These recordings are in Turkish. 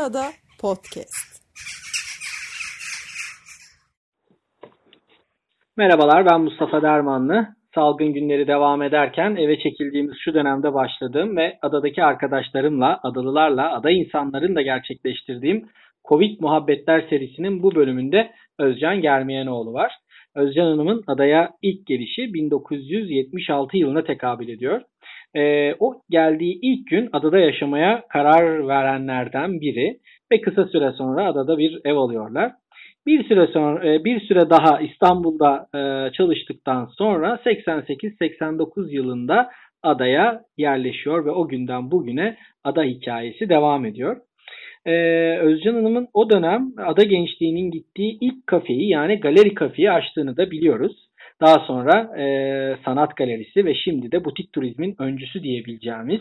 Ada Podcast. Merhabalar ben Mustafa Dermanlı. Salgın günleri devam ederken eve çekildiğimiz şu dönemde başladığım ve adadaki arkadaşlarımla, adalılarla, ada insanların da gerçekleştirdiğim Covid Muhabbetler serisinin bu bölümünde Özcan Germiyenoğlu var. Özcan Hanım'ın adaya ilk gelişi 1976 yılına tekabül ediyor. E, o geldiği ilk gün adada yaşamaya karar verenlerden biri ve kısa süre sonra adada bir ev alıyorlar. Bir süre sonra e, bir süre daha İstanbul'da e, çalıştıktan sonra 88-89 yılında adaya yerleşiyor ve o günden bugüne ada hikayesi devam ediyor. Ee, Özcan Hanım'ın o dönem ada gençliğinin gittiği ilk kafeyi yani galeri kafeyi açtığını da biliyoruz. Daha sonra e, sanat galerisi ve şimdi de butik turizmin öncüsü diyebileceğimiz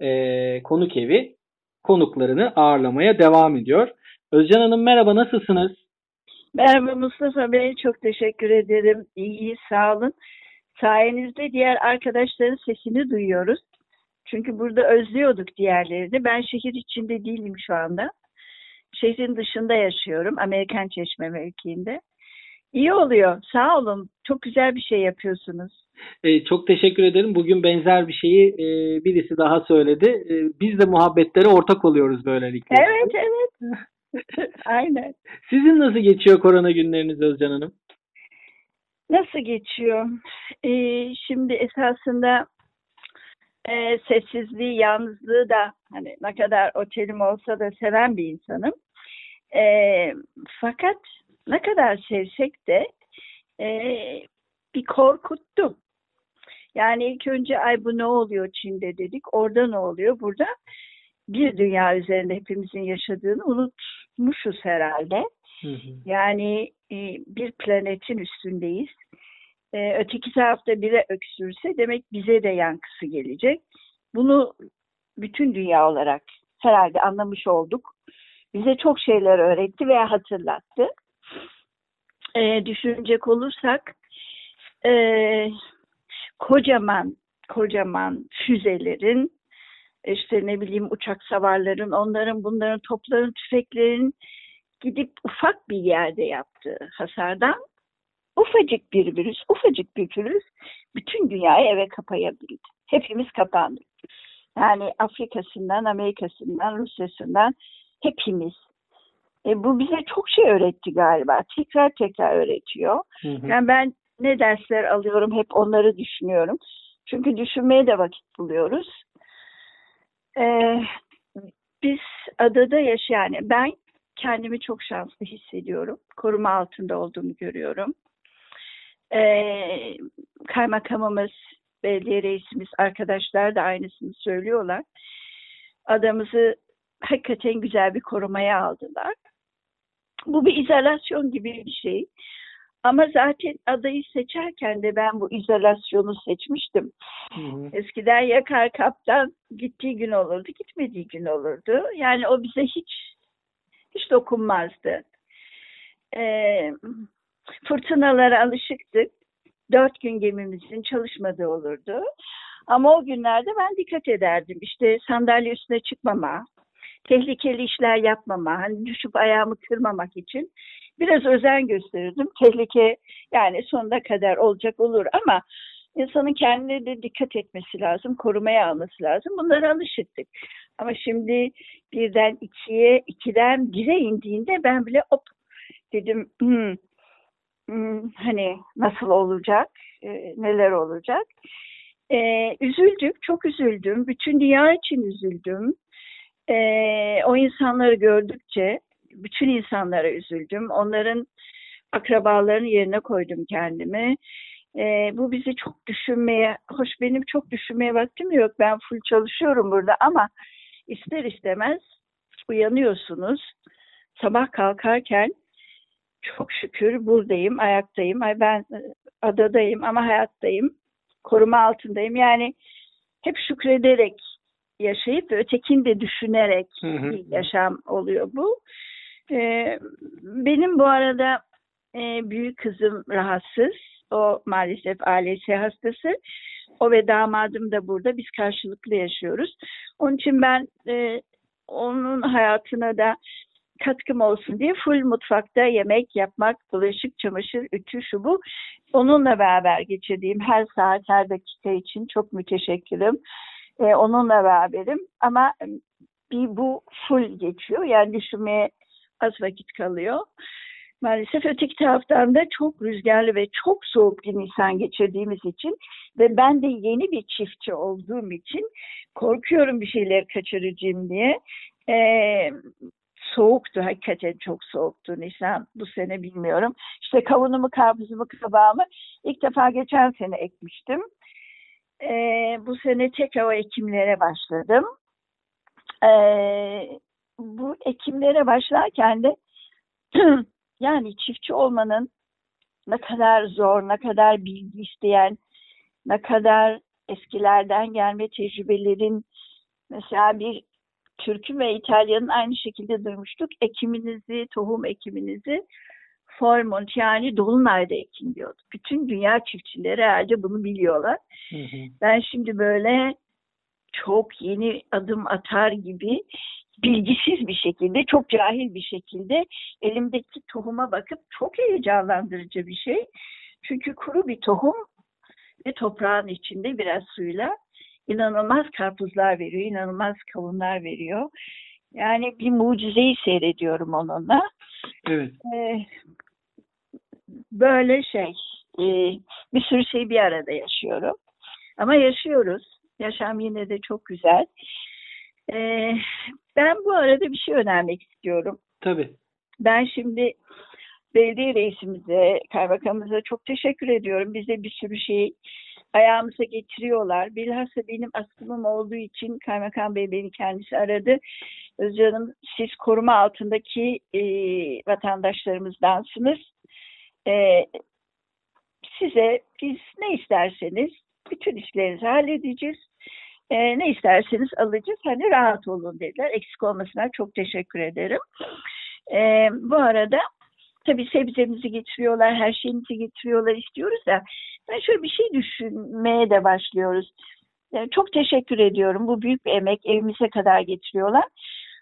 e, konuk evi konuklarını ağırlamaya devam ediyor. Özcan Hanım merhaba nasılsınız? Merhaba Mustafa Bey çok teşekkür ederim. İyi sağ olun. Sayenizde diğer arkadaşların sesini duyuyoruz. Çünkü burada özlüyorduk diğerlerini. Ben şehir içinde değilim şu anda. Şehrin dışında yaşıyorum. Amerikan Çeşme mevkiinde. İyi oluyor. Sağ olun. Çok güzel bir şey yapıyorsunuz. Ee, çok teşekkür ederim. Bugün benzer bir şeyi e, birisi daha söyledi. E, biz de muhabbetlere ortak oluyoruz böylelikle. Evet, evet. Aynen. Sizin nasıl geçiyor korona günleriniz Özcan Hanım? Nasıl geçiyor? Ee, şimdi esasında e, sessizliği, yalnızlığı da hani ne kadar otelim olsa da seven bir insanım. E, fakat ne kadar sevsek de e, bir korkuttu. Yani ilk önce ay bu ne oluyor Çin'de dedik. Orada ne oluyor? Burada bir dünya üzerinde hepimizin yaşadığını unutmuşuz herhalde. Hı hı. Yani e, bir planetin üstündeyiz. E, öteki tarafta bire öksürse demek bize de yankısı gelecek. Bunu bütün dünya olarak herhalde anlamış olduk. Bize çok şeyler öğretti veya hatırlattı e, düşünecek olursak e, kocaman kocaman füzelerin işte ne bileyim uçak savarların onların bunların topların tüfeklerin gidip ufak bir yerde yaptığı hasardan ufacık bir virüs, ufacık bir virüs bütün dünyayı eve kapayabildi. Hepimiz kapandık. Yani Afrika'sından, Amerika'sından, Rusya'sından hepimiz e, bu bize çok şey öğretti galiba. Tekrar tekrar öğretiyor. Hı hı. Yani ben ne dersler alıyorum hep onları düşünüyorum. Çünkü düşünmeye de vakit buluyoruz. Ee, biz adada yaşayan, yani ben kendimi çok şanslı hissediyorum. Koruma altında olduğumu görüyorum. Ee, kaymakamımız, belediye reisimiz, arkadaşlar da aynısını söylüyorlar. Adamızı hakikaten güzel bir korumaya aldılar. Bu bir izolasyon gibi bir şey. Ama zaten adayı seçerken de ben bu izolasyonu seçmiştim. Hı hı. Eskiden yakar kaptan gittiği gün olurdu, gitmediği gün olurdu. Yani o bize hiç hiç dokunmazdı. Ee, fırtınalara alışıktık. Dört gün gemimizin çalışmadığı olurdu. Ama o günlerde ben dikkat ederdim. İşte sandalye üstüne çıkmama, tehlikeli işler yapmama, hani düşüp ayağımı kırmamak için biraz özen gösterirdim. Tehlike yani sonuna kadar olacak olur ama insanın kendine de dikkat etmesi lazım, korumaya alması lazım. Bunlara alışıktık. Ama şimdi birden ikiye, ikiden bire indiğinde ben bile hop dedim hmm, hmm, hani nasıl olacak, e, neler olacak. E, üzüldüm, çok üzüldüm. Bütün dünya için üzüldüm e, o insanları gördükçe bütün insanlara üzüldüm. Onların akrabalarının yerine koydum kendimi. E, bu bizi çok düşünmeye, hoş benim çok düşünmeye vaktim yok. Ben full çalışıyorum burada ama ister istemez uyanıyorsunuz. Sabah kalkarken çok şükür buradayım, ayaktayım. Ay ben e, adadayım ama hayattayım. Koruma altındayım. Yani hep şükrederek yaşayıp ve ötekini de düşünerek hı hı. bir yaşam oluyor bu. Ee, benim bu arada e, büyük kızım rahatsız. O maalesef ALS hastası. O ve damadım da burada. Biz karşılıklı yaşıyoruz. Onun için ben e, onun hayatına da katkım olsun diye full mutfakta yemek yapmak, bulaşık, çamaşır, ütü, şu bu. Onunla beraber geçirdiğim her saat, her dakika için çok müteşekkirim. Ee, onunla beraberim ama bir bu full geçiyor. Yani düşünmeye az vakit kalıyor. Maalesef öteki taraftan da çok rüzgarlı ve çok soğuk bir Nisan geçirdiğimiz için ve ben de yeni bir çiftçi olduğum için korkuyorum bir şeyler kaçıracağım diye. Ee, soğuktu, hakikaten çok soğuktu Nisan bu sene bilmiyorum. İşte kavunumu, karpuzumu, kabağımı ilk defa geçen sene ekmiştim. Ee, bu sene tekrar o ekimlere başladım. Ee, bu ekimlere başlarken de yani çiftçi olmanın ne kadar zor, ne kadar bilgi isteyen, ne kadar eskilerden gelme tecrübelerin mesela bir Türk'ün ve İtalyan'ın aynı şekilde duymuştuk. Ekiminizi, tohum ekiminizi Formont yani Dolunay'da ekin diyordu. Bütün dünya çiftçileri herhalde bunu biliyorlar. Hı hı. Ben şimdi böyle çok yeni adım atar gibi bilgisiz bir şekilde, çok cahil bir şekilde elimdeki tohuma bakıp çok heyecanlandırıcı bir şey. Çünkü kuru bir tohum ve toprağın içinde biraz suyla inanılmaz karpuzlar veriyor, inanılmaz kavunlar veriyor. Yani bir mucizeyi seyrediyorum onunla. Evet. Ee, böyle şey, e, bir sürü şey bir arada yaşıyorum. Ama yaşıyoruz. Yaşam yine de çok güzel. Ee, ben bu arada bir şey önermek istiyorum. Tabii. Ben şimdi belediye reisimize, kaymakamımıza çok teşekkür ediyorum. Bize bir sürü şey ayağımıza getiriyorlar. Bilhassa benim aslımım olduğu için Kaymakam Bey beni kendisi aradı. Özcan'ım siz koruma altındaki e, vatandaşlarımızdansınız. E, size biz ne isterseniz bütün işlerinizi halledeceğiz. E, ne isterseniz alacağız. Hani rahat olun dediler. Eksik olmasına çok teşekkür ederim. E, bu arada tabii sebzemizi getiriyorlar, her şeyimizi getiriyorlar istiyoruz da ben şöyle bir şey düşünmeye de başlıyoruz. Yani çok teşekkür ediyorum. Bu büyük bir emek evimize kadar getiriyorlar.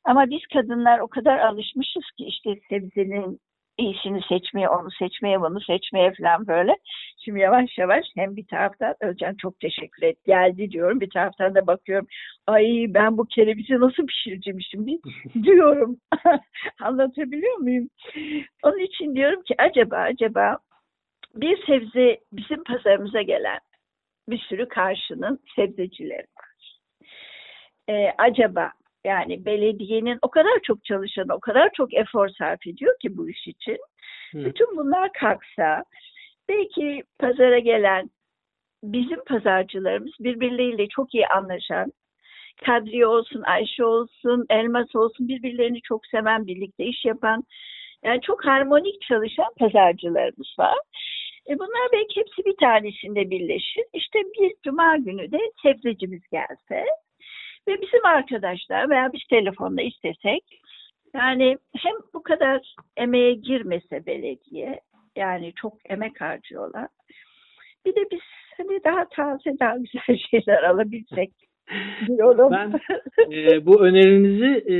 Ama biz kadınlar o kadar alışmışız ki işte sebzenin iyisini seçmeye, onu seçmeye, bunu seçmeye falan böyle. Şimdi yavaş yavaş hem bir taraftan Özcan çok teşekkür et geldi diyorum. Bir taraftan da bakıyorum ay ben bu kerevizi nasıl pişireceğim şimdi diyorum. Anlatabiliyor muyum? Onun için diyorum ki acaba acaba bir sebze bizim pazarımıza gelen bir sürü karşının sebzecileri var. Ee, acaba yani belediyenin o kadar çok çalışan, o kadar çok efor sarf ediyor ki bu iş için. Hı. Bütün bunlar kalksa belki pazara gelen bizim pazarcılarımız birbirleriyle çok iyi anlaşan, Kadriye olsun, Ayşe olsun, Elmas olsun birbirlerini çok seven, birlikte iş yapan, yani çok harmonik çalışan pazarcılarımız var. E bunlar belki hepsi bir tanesinde birleşir. İşte bir cuma günü de sebzecimiz gelse ve bizim arkadaşlar veya biz telefonda istesek yani hem bu kadar emeğe girmese belediye yani çok emek harcıyorlar. Bir de biz hani daha taze daha güzel şeyler alabilsek diyorum. Ben e, bu önerinizi e,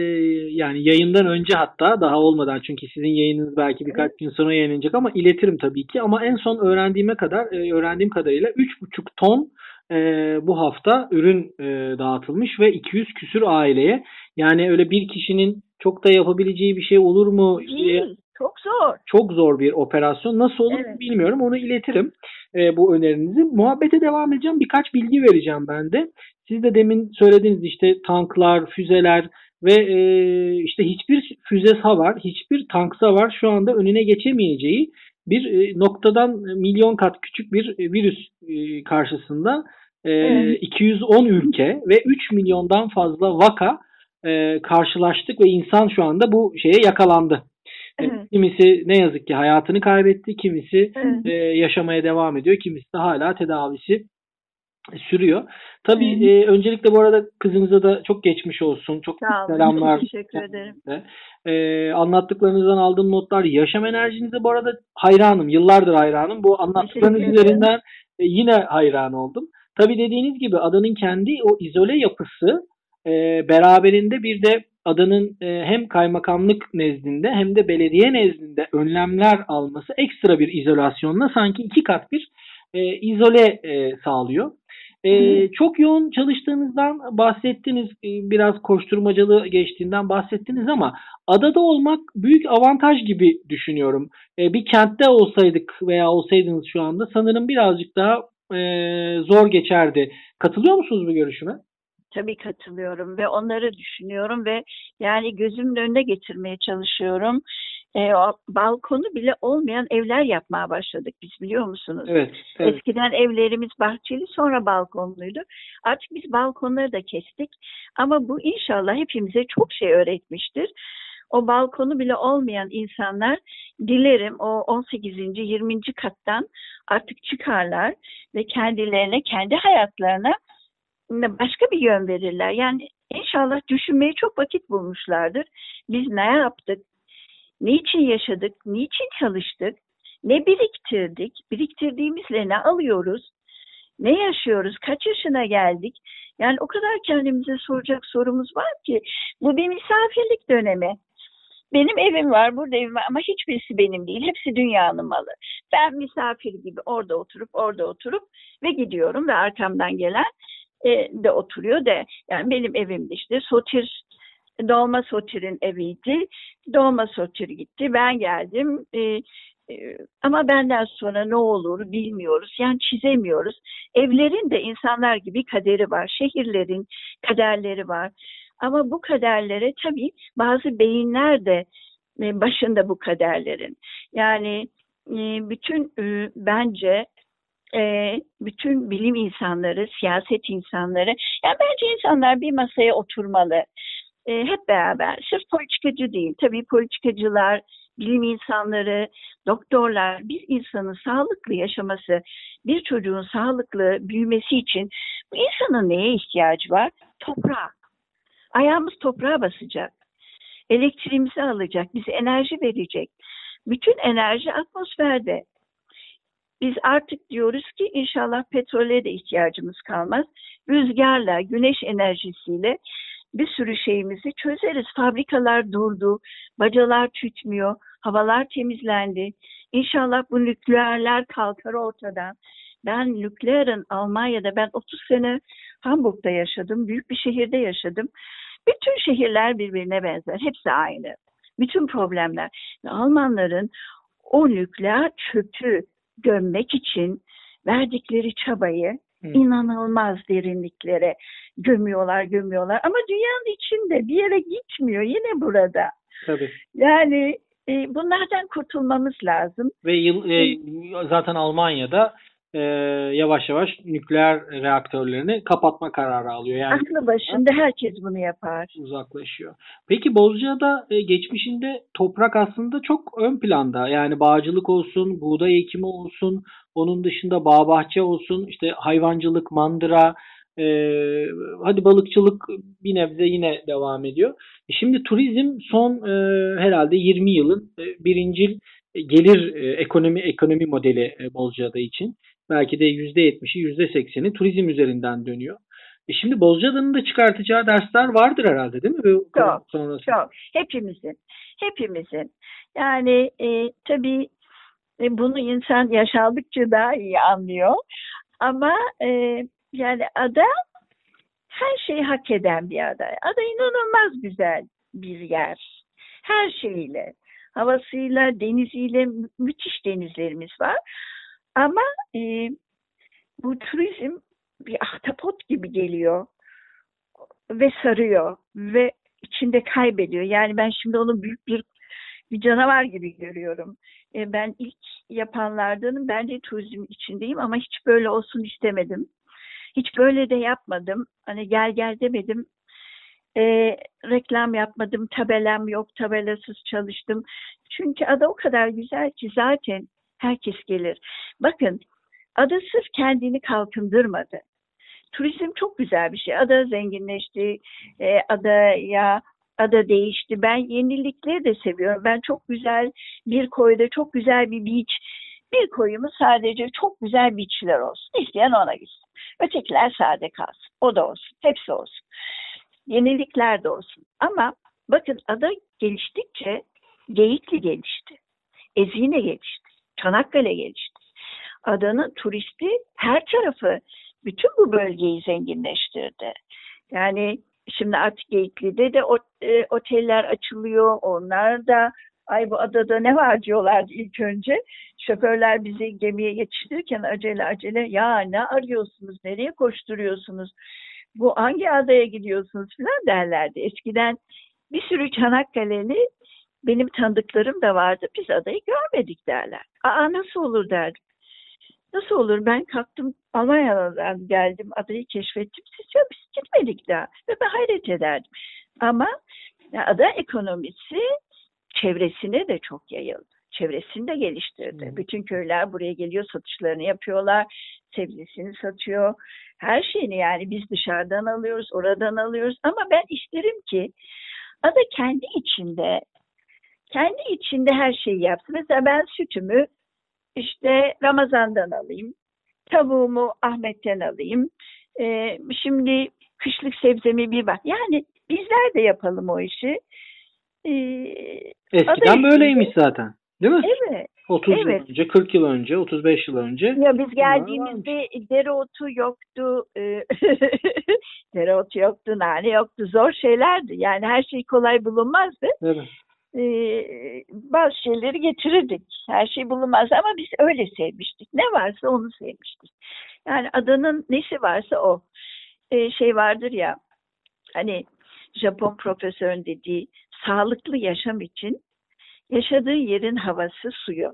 yani yayından önce hatta daha olmadan çünkü sizin yayınınız belki birkaç gün sonra yayınlanacak ama iletirim tabii ki ama en son öğrendiğime kadar e, öğrendiğim kadarıyla 3,5 ton e, bu hafta ürün e, dağıtılmış ve 200 küsür aileye. Yani öyle bir kişinin çok da yapabileceği bir şey olur mu? Değil. Çok zor. Çok zor bir operasyon. Nasıl olur evet. bilmiyorum. Onu iletirim e, bu önerinizi. Muhabbete devam edeceğim. Birkaç bilgi vereceğim ben de. Siz de demin söylediğiniz işte tanklar, füzeler ve e, işte hiçbir füze savar, hiçbir tank savar şu anda önüne geçemeyeceği bir e, noktadan milyon kat küçük bir e, virüs e, karşısında e, 210 ülke ve 3 milyondan fazla vaka karşılaştık ve insan şu anda bu şeye yakalandı. Evet. Kimisi ne yazık ki hayatını kaybetti, kimisi evet. yaşamaya devam ediyor, kimisi de hala tedavisi sürüyor. Tabii e, öncelikle bu arada kızınıza da çok geçmiş olsun. Çok Sağ olun. selamlar. Teşekkür ederim. E, anlattıklarınızdan aldığım notlar, yaşam enerjinize bu arada hayranım. Yıllardır hayranım. Bu anlattıklarınız üzerinden e, yine hayran oldum. Tabii dediğiniz gibi adanın kendi o izole yapısı e, beraberinde bir de adanın e, hem kaymakamlık nezdinde hem de belediye nezdinde önlemler alması ekstra bir izolasyonla sanki iki kat bir e, izole e, sağlıyor. Ee, çok yoğun çalıştığınızdan bahsettiniz, biraz koşturmacalı geçtiğinden bahsettiniz ama adada olmak büyük avantaj gibi düşünüyorum. Ee, bir kentte olsaydık veya olsaydınız şu anda sanırım birazcık daha e, zor geçerdi. Katılıyor musunuz bu görüşüme? Tabii katılıyorum ve onları düşünüyorum ve yani gözümün önüne getirmeye çalışıyorum e, o balkonu bile olmayan evler yapmaya başladık biz biliyor musunuz? Evet, evet. Eskiden evlerimiz bahçeli sonra balkonluydu. Artık biz balkonları da kestik. Ama bu inşallah hepimize çok şey öğretmiştir. O balkonu bile olmayan insanlar dilerim o 18. 20. kattan artık çıkarlar ve kendilerine, kendi hayatlarına başka bir yön verirler. Yani inşallah düşünmeye çok vakit bulmuşlardır. Biz ne yaptık? Niçin yaşadık? Niçin çalıştık? Ne biriktirdik? Biriktirdiğimizle ne alıyoruz? Ne yaşıyoruz? Kaç yaşına geldik? Yani o kadar kendimize soracak sorumuz var ki bu bir misafirlik dönemi. Benim evim var, burada evim var ama hiçbirisi benim değil. Hepsi dünyanın malı. Ben misafir gibi orada oturup orada oturup ve gidiyorum ve arkamdan gelen e, de oturuyor da yani benim evimde işte sotir Doğma Sotir'in eviydi. Doğma Sotir gitti. Ben geldim. E, e, ama benden sonra ne olur bilmiyoruz. Yani çizemiyoruz. Evlerin de insanlar gibi kaderi var. Şehirlerin kaderleri var. Ama bu kaderlere tabii bazı beyinler de e, başında bu kaderlerin. Yani e, bütün e, bence bütün bilim insanları, siyaset insanları, yani bence insanlar bir masaya oturmalı e, hep beraber sırf politikacı değil tabii politikacılar, bilim insanları, doktorlar bir insanın sağlıklı yaşaması, bir çocuğun sağlıklı büyümesi için bu insanın neye ihtiyacı var? Toprağa. Ayağımız toprağa basacak. Elektriğimizi alacak, bize enerji verecek. Bütün enerji atmosferde. Biz artık diyoruz ki inşallah petrole de ihtiyacımız kalmaz. Rüzgarla, güneş enerjisiyle bir sürü şeyimizi çözeriz. Fabrikalar durdu, bacalar tütmüyor, havalar temizlendi. İnşallah bu nükleerler kalkar ortadan. Ben nükleerin Almanya'da ben 30 sene Hamburg'da yaşadım. Büyük bir şehirde yaşadım. Bütün şehirler birbirine benzer. Hepsi aynı. Bütün problemler. Almanların o nükleer çöpü gömmek için verdikleri çabayı Hı. inanılmaz derinliklere gömüyorlar, gömüyorlar. Ama dünyanın içinde bir yere gitmiyor. Yine burada. Tabii. Yani e, bunlardan kurtulmamız lazım. Ve yıl, e, zaten Almanya'da e, yavaş yavaş nükleer reaktörlerini kapatma kararı alıyor. Yani aklı başında herkes bunu yapar. Uzaklaşıyor. Peki Bozcaada e, geçmişinde toprak aslında çok ön planda. Yani bağcılık olsun, buğday ekimi olsun, onun dışında bağ bahçe olsun, işte hayvancılık, mandıra, e, hadi balıkçılık bir nebze yine devam ediyor. E, şimdi turizm son e, herhalde 20 yılın e, birincil gelir e, ekonomi ekonomi modeli e, Bozcaada için. Belki de %70'i %80'i turizm üzerinden dönüyor. E şimdi Bozcaada'nın da çıkartacağı dersler vardır herhalde değil mi? Çok, sonrası. çok. Hepimizin. Hepimizin. Yani e, tabii e, bunu insan yaşaldıkça daha iyi anlıyor. Ama e, yani ada her şeyi hak eden bir ada. Ada inanılmaz güzel bir yer. Her şeyiyle. Havasıyla, deniziyle müthiş denizlerimiz var. Ama e, bu turizm bir ahtapot gibi geliyor ve sarıyor ve içinde kaybediyor. Yani ben şimdi onu büyük bir bir canavar gibi görüyorum. E, ben ilk yapanlardanım. Ben de turizm içindeyim ama hiç böyle olsun istemedim. Hiç böyle de yapmadım. Hani gel gel demedim. E, reklam yapmadım. Tabelam yok. Tabelasız çalıştım. Çünkü ada o kadar güzel ki zaten herkes gelir. Bakın ada sırf kendini kalkındırmadı. Turizm çok güzel bir şey. Ada zenginleşti. E, adaya ada değişti. Ben yenilikleri de seviyorum. Ben çok güzel bir koyda çok güzel bir beach bir koyumu sadece çok güzel beachler olsun. İsteyen ona gitsin. Ötekiler sade kalsın. O da olsun. Hepsi olsun. Yenilikler de olsun. Ama Bakın ada geliştikçe Geyikli gelişti. Ezine gelişti. Çanakkale gelişti. Adanın turisti her tarafı bütün bu bölgeyi zenginleştirdi. Yani şimdi artık Geyikli'de de e, oteller açılıyor. Onlar da ay bu adada ne var diyorlardı ilk önce. Şoförler bizi gemiye yetiştirirken acele acele ya ne arıyorsunuz, nereye koşturuyorsunuz, bu hangi adaya gidiyorsunuz falan derlerdi. Eskiden bir sürü Çanakkale'li benim tanıdıklarım da vardı. Biz adayı görmedik derler. Aa nasıl olur derdim. Nasıl olur ben kalktım Almanya'dan geldim adayı keşfettim. Siz ya biz gitmedik daha. Ve ben hayret ederdim. Ama ada ekonomisi çevresine de çok yayıldı. Çevresini de geliştirdi. Hmm. Bütün köyler buraya geliyor, satışlarını yapıyorlar. Sebzesini satıyor. Her şeyini yani biz dışarıdan alıyoruz, oradan alıyoruz. Ama ben isterim ki ada kendi içinde kendi içinde her şeyi yapsın. Mesela ben sütümü işte Ramazan'dan alayım. Tavuğumu Ahmet'ten alayım. Ee, şimdi kışlık sebzemi bir bak. Yani bizler de yapalım o işi. Ee, Eskiden böyleymiş zaten. Değil mi? Evet. 30 evet. yıl önce, 40 yıl önce, 35 yıl önce. Ya biz geldiğimizde dereotu yoktu, e, dereotu yoktu, nane yoktu. Zor şeylerdi. Yani her şey kolay bulunmazdı. Evet. Ee, bazı şeyleri getirirdik. Her şey bulunmaz ama biz öyle sevmiştik. Ne varsa onu sevmiştik. Yani adanın nesi varsa o. Ee, şey vardır ya hani Japon profesörün dediği sağlıklı yaşam için yaşadığı yerin havası, suyu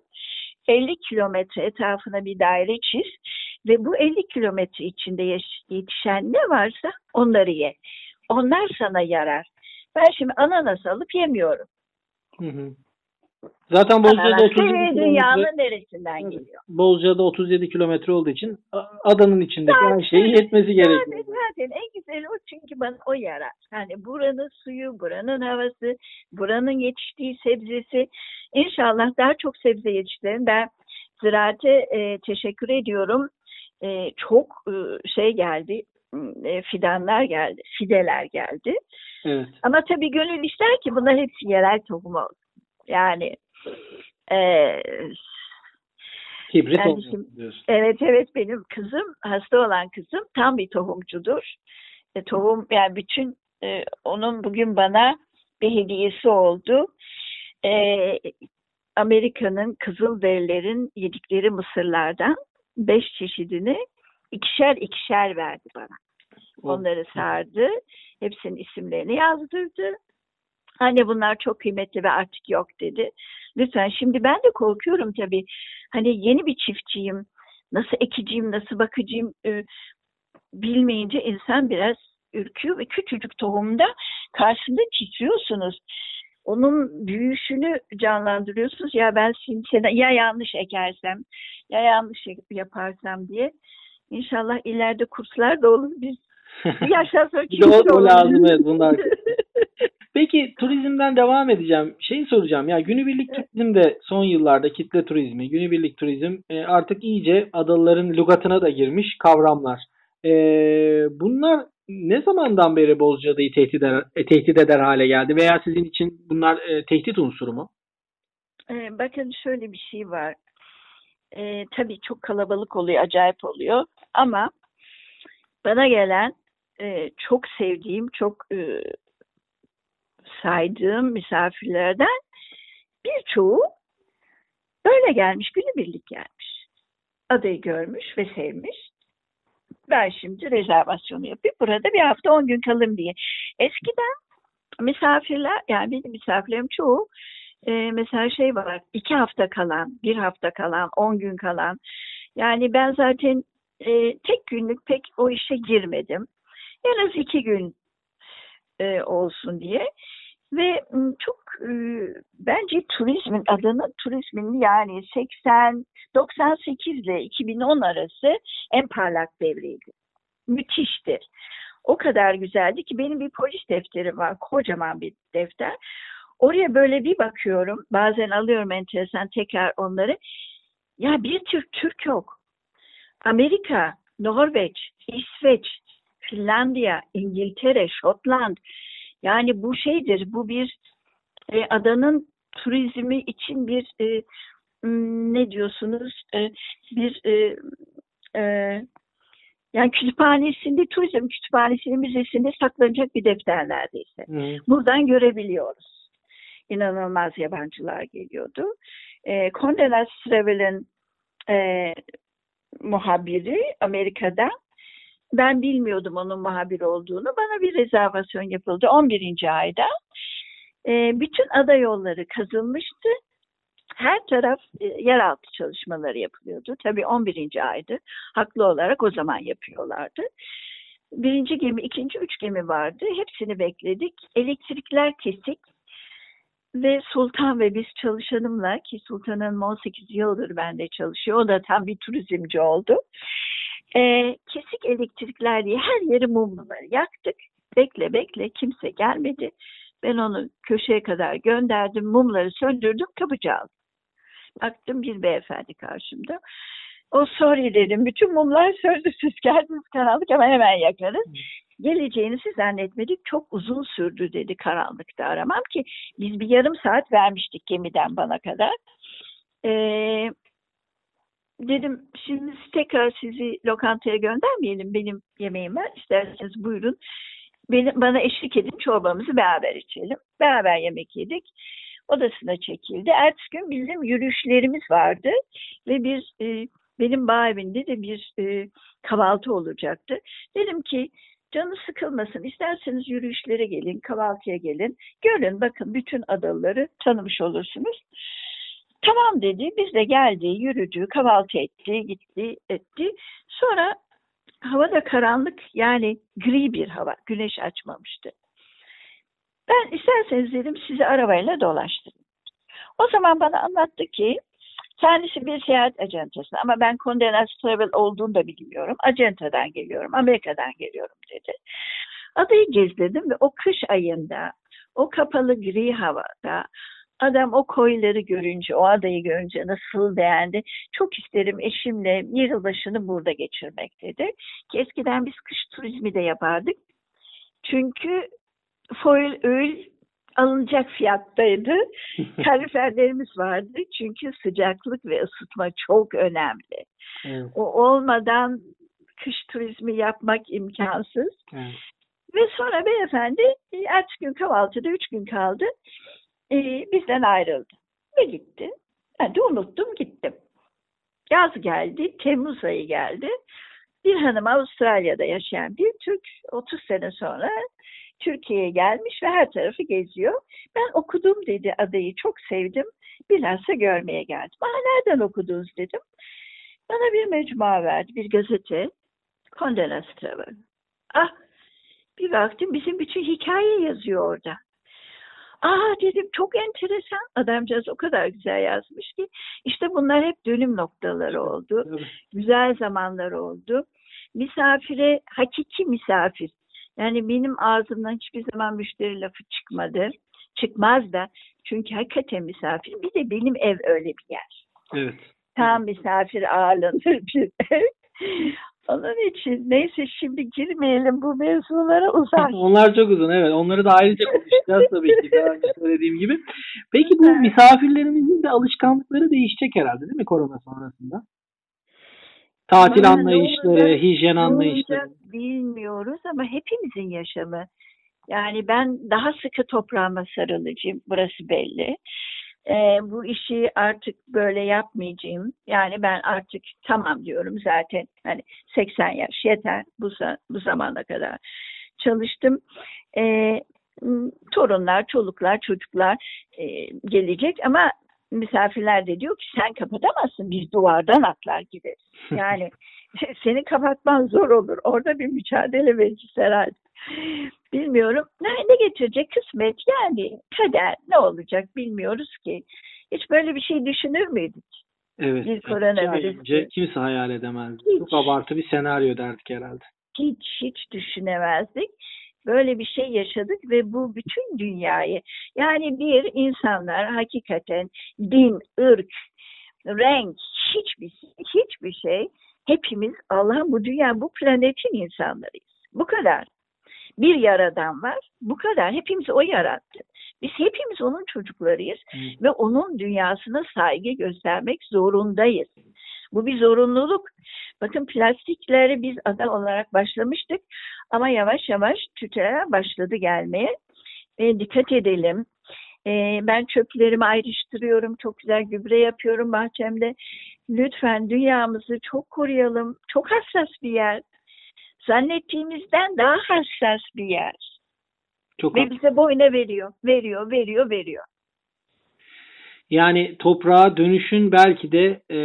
50 kilometre etrafına bir daire çiz ve bu 50 kilometre içinde yetişen ne varsa onları ye. Onlar sana yarar. Ben şimdi ananas alıp yemiyorum. Hı hı. Zaten Bozcaada 37 kilometre. Dünyanın neresinden geliyor? Bozcaada 37 kilometre olduğu için adanın içindeki her şeyi yetmesi gerekiyor. Zaten, zaten en güzeli o çünkü bana o yarar. Yani buranın suyu, buranın havası, buranın yetiştiği sebzesi. İnşallah daha çok sebze yetiştirelim. Ben ziraate e, teşekkür ediyorum. E, çok e, şey geldi, e, fidanlar geldi, fideler geldi. Evet. Ama tabii gönül ister ki bunlar hepsi yerel tohum olsun. Yani e, Hibrit yani şimdi, Evet evet benim kızım hasta olan kızım tam bir tohumcudur. E, tohum yani bütün e, onun bugün bana bir hediyesi oldu. E, Amerika'nın Kızılderililerin yedikleri mısırlardan beş çeşidini ikişer ikişer verdi bana. Onları sardı. Hepsinin isimlerini yazdırdı. Anne bunlar çok kıymetli ve artık yok dedi. Lütfen şimdi ben de korkuyorum tabii. Hani yeni bir çiftçiyim. Nasıl ekeceğim, nasıl bakacağım e, bilmeyince insan biraz ürküyor ve küçücük tohumda karşısında titriyorsunuz. Onun büyüyüşünü canlandırıyorsunuz. Ya ben şimdi ya yanlış ekersem ya yanlış yaparsam diye. İnşallah ileride kurslar da olur. Biz bir yaştan sonra bir o, o lazım evet bunlar. Peki turizmden devam edeceğim. Şeyi soracağım ya günübirlik evet. turizm de son yıllarda kitle turizmi, günübirlik turizm e, artık iyice adalıların lügatına da girmiş kavramlar. E, bunlar ne zamandan beri Bozcaada'yı tehdit eder, e, tehdit eder hale geldi veya sizin için bunlar e, tehdit unsuru mu? Bakın şöyle bir şey var. E, tabii çok kalabalık oluyor, acayip oluyor ama bana gelen e, çok sevdiğim, çok e, saydığım misafirlerden birçoğu böyle gelmiş, günübirlik gelmiş. Adayı görmüş ve sevmiş. Ben şimdi rezervasyonu yapayım. Burada bir hafta on gün kalım diye. Eskiden misafirler, yani benim misafirlerim çoğu e, mesela şey var, iki hafta kalan, bir hafta kalan, on gün kalan. Yani ben zaten e, tek günlük pek o işe girmedim. En az iki gün e, olsun diye. Ve çok e, bence turizmin adını turizmin yani 80 98 ile 2010 arası en parlak devriydi. Müthiştir. O kadar güzeldi ki benim bir polis defteri var. Kocaman bir defter. Oraya böyle bir bakıyorum. Bazen alıyorum enteresan tekrar onları. Ya bir Türk Türk yok. Amerika, Norveç, İsveç, Finlandiya, İngiltere, Şotland, Yani bu şeydir, bu bir e, adanın turizmi için bir e, ne diyorsunuz e, bir e, e, yani kütüphanesinde turizm kütüphanesinin müzesinde saklanacak bir defter neredeyse. Hı. Buradan görebiliyoruz. İnanılmaz yabancılar geliyordu. E, Nast Travel'in e, muhabiri Amerika'da ben bilmiyordum onun muhabir olduğunu. Bana bir rezervasyon yapıldı 11. ayda. E, bütün ada yolları kazılmıştı. Her taraf e, yeraltı çalışmaları yapılıyordu. Tabii 11. aydı. Haklı olarak o zaman yapıyorlardı. Birinci gemi, ikinci, üç gemi vardı. Hepsini bekledik. Elektrikler kesik. Ve Sultan ve biz çalışanımla ki Sultan'ın 18 yıldır bende çalışıyor. O da tam bir turizmci oldu. E, kesik elektrikler diye her yeri mumları yaktık. Bekle bekle kimse gelmedi. Ben onu köşeye kadar gönderdim. Mumları söndürdüm. Kapıcı aldım. Baktım bir beyefendi karşımda. O sorry dedim. Bütün mumlar söndü. Siz geldiniz karanlık ama hemen yakarız. Geleceğinizi zannetmedik. Çok uzun sürdü dedi karanlıkta aramam ki. Biz bir yarım saat vermiştik gemiden bana kadar. Ee, dedim şimdi tekrar sizi lokantaya göndermeyelim. Benim yemeğim var. İsterseniz buyurun. Benim, bana eşlik edin çorbamızı beraber içelim. Beraber yemek yedik. Odasına çekildi. Ertesi gün bizim yürüyüşlerimiz vardı. Ve bir e, benim bağ evinde de bir e, kahvaltı olacaktı. Dedim ki canı sıkılmasın. İsterseniz yürüyüşlere gelin, kahvaltıya gelin. Görün bakın bütün adaları tanımış olursunuz. Tamam dedi. Biz de geldi, yürüdü, kahvaltı etti, gitti, etti. Sonra hava da karanlık yani gri bir hava. Güneş açmamıştı. Ben isterseniz dedim sizi arabayla dolaştırayım. O zaman bana anlattı ki kendisi bir seyahat acentası ama ben Condé Nast Travel olduğunu da bilmiyorum. Acentadan geliyorum, Amerika'dan geliyorum dedi. Adayı gezdirdim ve o kış ayında, o kapalı gri havada Adam o koyları görünce, o adayı görünce nasıl beğendi. Çok isterim eşimle yılbaşını burada geçirmek dedi. Ki eskiden biz kış turizmi de yapardık. Çünkü foil öl alınacak fiyattaydı. Kaloriferlerimiz vardı. Çünkü sıcaklık ve ısıtma çok önemli. Evet. O olmadan kış turizmi yapmak imkansız. Evet. Ve sonra beyefendi ertesi gün kahvaltıda üç gün kaldı e, bizden ayrıldı ve gitti. Ben de unuttum gittim. Yaz geldi, Temmuz ayı geldi. Bir hanım Avustralya'da yaşayan bir Türk 30 sene sonra Türkiye'ye gelmiş ve her tarafı geziyor. Ben okudum dedi adayı çok sevdim. Bilhassa görmeye geldim. Aa nereden okudunuz dedim. Bana bir mecmua verdi, bir gazete. Condé Nast Travel. Ah bir baktım bizim bütün hikaye yazıyor orada. Aa dedim çok enteresan. Adamcağız o kadar güzel yazmış ki. İşte bunlar hep dönüm noktaları oldu. Tabii. Güzel zamanlar oldu. Misafire hakiki misafir. Yani benim ağzımdan hiçbir zaman müşteri lafı çıkmadı. Çıkmaz da. Çünkü hakikaten misafir. Bir de benim ev öyle bir yer. Evet. Tam misafir ağırlanır bir ev. Onun için neyse şimdi girmeyelim bu mevzulara uzak. Onlar çok uzun evet. Onları da ayrıca konuşacağız tabii ki daha önce söylediğim gibi. Peki bu misafirlerimizin de alışkanlıkları değişecek herhalde değil mi korona sonrasında? Tatil ne anlayışları, hijyen anlayışları. bilmiyoruz ama hepimizin yaşamı. Yani ben daha sıkı toprağıma sarılıcıyım. Burası belli. Ee, bu işi artık böyle yapmayacağım. Yani ben artık tamam diyorum zaten. Hani 80 yaş yeter bu, bu zamana kadar çalıştım. Ee, torunlar, çoluklar, çocuklar e, gelecek ama misafirler de diyor ki sen kapatamazsın biz duvardan atlar gideriz. Yani seni kapatman zor olur. Orada bir mücadele vereceğiz herhalde. Bilmiyorum. Ne, ne getirecek kısmet yani kader ne olacak bilmiyoruz ki. Hiç böyle bir şey düşünür müydük? Evet. Bir koronavirüs. Önce kimse hayal edemezdi. Hiç. Çok abartı bir senaryo derdik herhalde. Hiç hiç düşünemezdik. Böyle bir şey yaşadık ve bu bütün dünyayı yani bir insanlar hakikaten din, ırk, renk hiçbir hiçbir şey hepimiz Allah'ın bu dünya bu planetin insanlarıyız. Bu kadar. Bir yaradan var. Bu kadar. Hepimiz o yarattı. Biz hepimiz onun çocuklarıyız Evet. ve onun dünyasına saygı göstermek zorundayız. Bu bir zorunluluk. Bakın plastikleri biz ada olarak başlamıştık ama yavaş yavaş tüteler başladı gelmeye. E, dikkat edelim. E, ben çöplerimi ayrıştırıyorum. Çok güzel gübre yapıyorum bahçemde. Lütfen dünyamızı çok koruyalım. Çok hassas bir yer. Zannettiğimizden daha hassas bir yer. Çok Ve bize boyuna veriyor, veriyor, veriyor, veriyor. Yani toprağa dönüşün belki de e,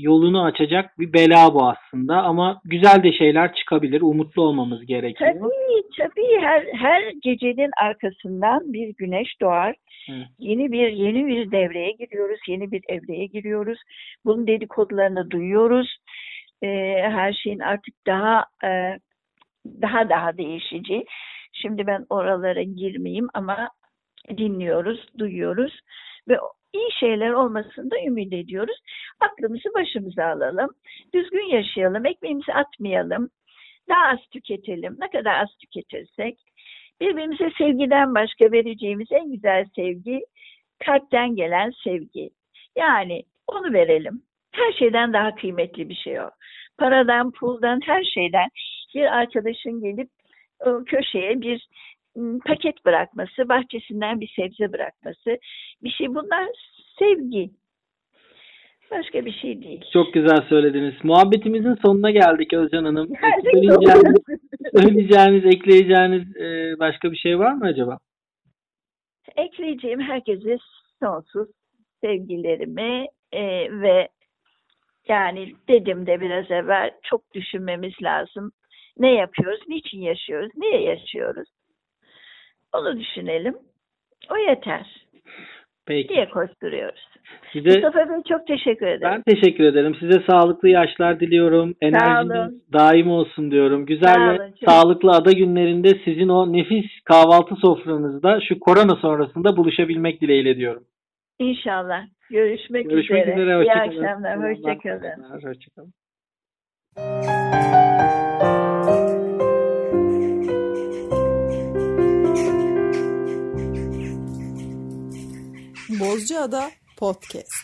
yolunu açacak bir bela bu aslında ama güzel de şeyler çıkabilir. Umutlu olmamız gerekiyor. Tabii, tabii her her gecenin arkasından bir güneş doğar. Evet. Yeni bir yeni bir devreye giriyoruz, yeni bir evreye giriyoruz. Bunun dedikodularını duyuyoruz. Ee, her şeyin artık daha e, daha daha değişeceği. Şimdi ben oralara girmeyeyim ama dinliyoruz, duyuyoruz ve iyi şeyler olmasını da ümit ediyoruz. Aklımızı başımıza alalım. Düzgün yaşayalım, ekmeğimizi atmayalım. Daha az tüketelim. Ne kadar az tüketirsek birbirimize sevgiden başka vereceğimiz en güzel sevgi kalpten gelen sevgi. Yani onu verelim. Her şeyden daha kıymetli bir şey o. Paradan, puldan, her şeyden bir arkadaşın gelip köşeye bir paket bırakması, bahçesinden bir sebze bırakması, bir şey bunlar sevgi. Başka bir şey değil. Çok güzel söylediniz. Muhabbetimizin sonuna geldik Özcan Hanım. Söyleyeceğiniz, söyleyeceğiniz, ekleyeceğiniz e, başka bir şey var mı acaba? Ekleyeceğim herkese sonsuz sevgilerimi e, ve yani dedim de biraz evvel çok düşünmemiz lazım. Ne yapıyoruz, niçin yaşıyoruz, niye yaşıyoruz? Onu düşünelim. O yeter. Peki. Niye koşturuyoruz? Size Mustafa Bey çok teşekkür ederim. ben teşekkür ederim. Size sağlıklı yaşlar diliyorum. Enerjiniz daim olsun diyorum. Güzel Sağ ve olun, sağlıklı ada günlerinde sizin o nefis kahvaltı sofranızda şu korona sonrasında buluşabilmek dileğiyle diyorum. İnşallah. Görüşmek, Görüşmek üzere. üzere. İyi Hoşçakalın. akşamlar. Hoşçakalın. Hoşçakalın. Bozcaada Podcast.